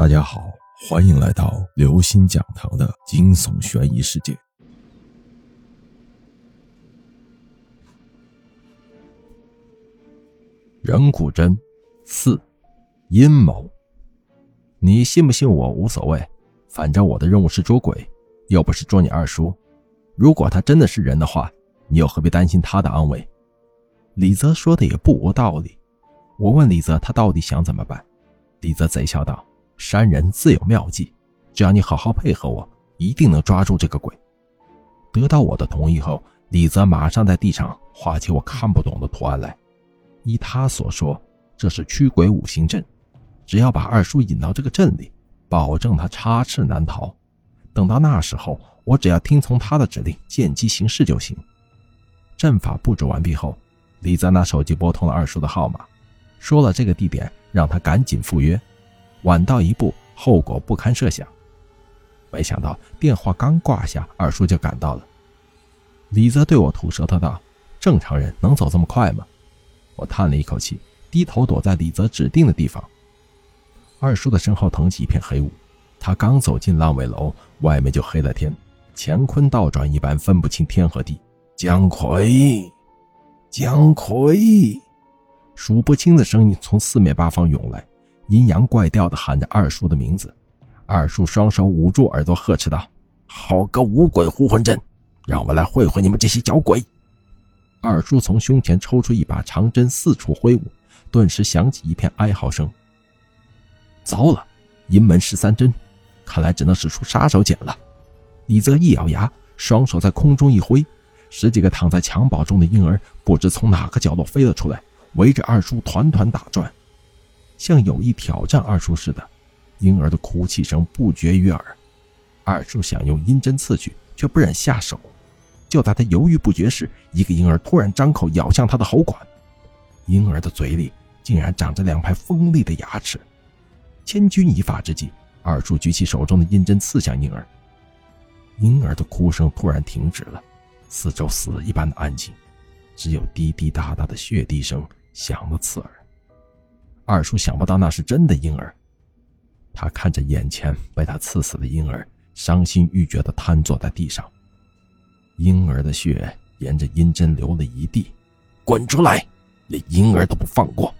大家好，欢迎来到刘星讲堂的惊悚悬疑世界。人骨针四，阴谋。你信不信我无所谓，反正我的任务是捉鬼，又不是捉你二叔。如果他真的是人的话，你又何必担心他的安危？李泽说的也不无道理。我问李泽，他到底想怎么办？李泽贼笑道。山人自有妙计，只要你好好配合我，一定能抓住这个鬼。得到我的同意后，李泽马上在地上画起我看不懂的图案来。依他所说，这是驱鬼五行阵，只要把二叔引到这个阵里，保证他插翅难逃。等到那时候，我只要听从他的指令，见机行事就行。阵法布置完毕后，李泽拿手机拨通了二叔的号码，说了这个地点，让他赶紧赴约。晚到一步，后果不堪设想。没想到电话刚挂下，二叔就赶到了。李泽对我吐舌头道：“正常人能走这么快吗？”我叹了一口气，低头躲在李泽指定的地方。二叔的身后腾起一片黑雾，他刚走进烂尾楼，外面就黑了天，乾坤倒转一般，分不清天和地。姜魁，姜魁，数不清的声音从四面八方涌来。阴阳怪调的喊着二叔的名字，二叔双手捂住耳朵，呵斥道：“好个五鬼呼魂阵，让我来会会你们这些小鬼！”二叔从胸前抽出一把长针，四处挥舞，顿时响起一片哀嚎声。糟了，阴门十三针，看来只能使出杀手锏了。李泽一咬牙，双手在空中一挥，十几个躺在襁褓中的婴儿不知从哪个角落飞了出来，围着二叔团团打转。像有意挑战二叔似的，婴儿的哭泣声不绝于耳。二叔想用阴针刺去，却不忍下手。就在他犹豫不决时，一个婴儿突然张口咬向他的喉管，婴儿的嘴里竟然长着两排锋利的牙齿。千钧一发之际，二叔举起手中的阴针刺向婴儿。婴儿的哭声突然停止了，四周死一般的安静，只有滴滴答答的血滴声响了刺耳。二叔想不到那是真的婴儿，他看着眼前被他刺死的婴儿，伤心欲绝地瘫坐在地上。婴儿的血沿着阴针流了一地，滚出来！连婴儿都不放过，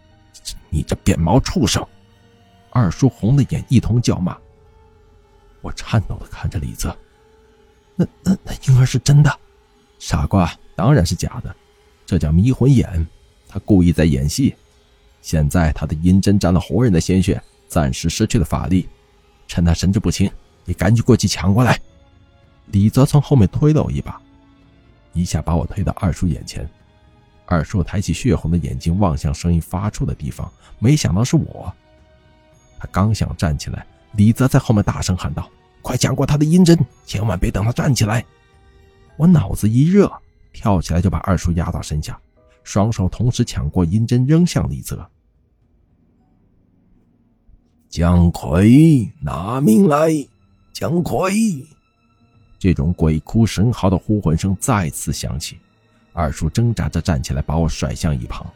你这变毛畜生！二叔红了眼，一通叫骂。我颤抖地看着李泽，那那那婴儿是真的？傻瓜，当然是假的，这叫迷魂眼，他故意在演戏。现在他的阴针沾了活人的鲜血，暂时失去了法力。趁他神志不清，你赶紧过去抢过来。李泽从后面推了我一把，一下把我推到二叔眼前。二叔抬起血红的眼睛望向声音发出的地方，没想到是我。他刚想站起来，李泽在后面大声喊道：“快抢过他的阴针，千万别等他站起来！”我脑子一热，跳起来就把二叔压到身下。双手同时抢过银针，扔向李泽。姜魁，拿命来！姜魁，这种鬼哭神嚎的呼唤声再次响起。二叔挣扎着站起来，把我甩向一旁。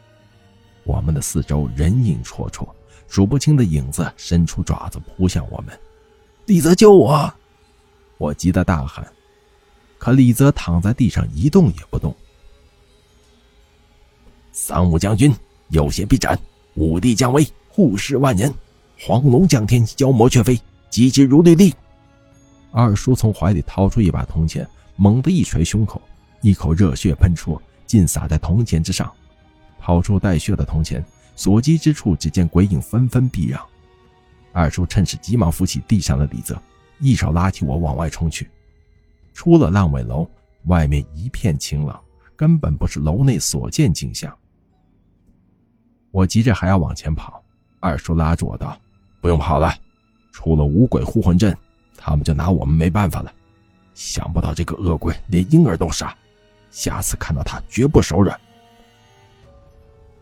我们的四周人影绰绰，数不清的影子伸出爪子扑向我们。李泽，救我！我急得大喊。可李泽躺在地上一动也不动。三五将军有邪必斩，五帝降威，护世万年。黄龙降天，妖魔却飞，急急如律令。二叔从怀里掏出一把铜钱，猛地一捶胸口，一口热血喷出，尽洒在铜钱之上。掏出带血的铜钱，所及之处，只见鬼影纷纷避让。二叔趁势急忙扶起地上的李泽，一手拉起我往外冲去。出了烂尾楼，外面一片晴朗，根本不是楼内所见景象。我急着还要往前跑，二叔拉住我道：“不用跑了，出了五鬼护魂阵，他们就拿我们没办法了。想不到这个恶鬼连婴儿都杀，下次看到他绝不手软。”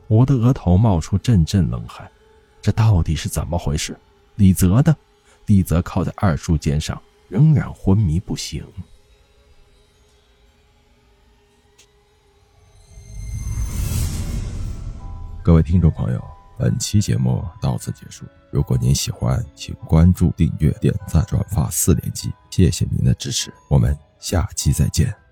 我的额头冒出阵阵冷汗，这到底是怎么回事？李泽呢？李泽靠在二叔肩上，仍然昏迷不醒。各位听众朋友。本期节目到此结束。如果您喜欢，请关注、订阅、点赞、转发四连击，谢谢您的支持，我们下期再见。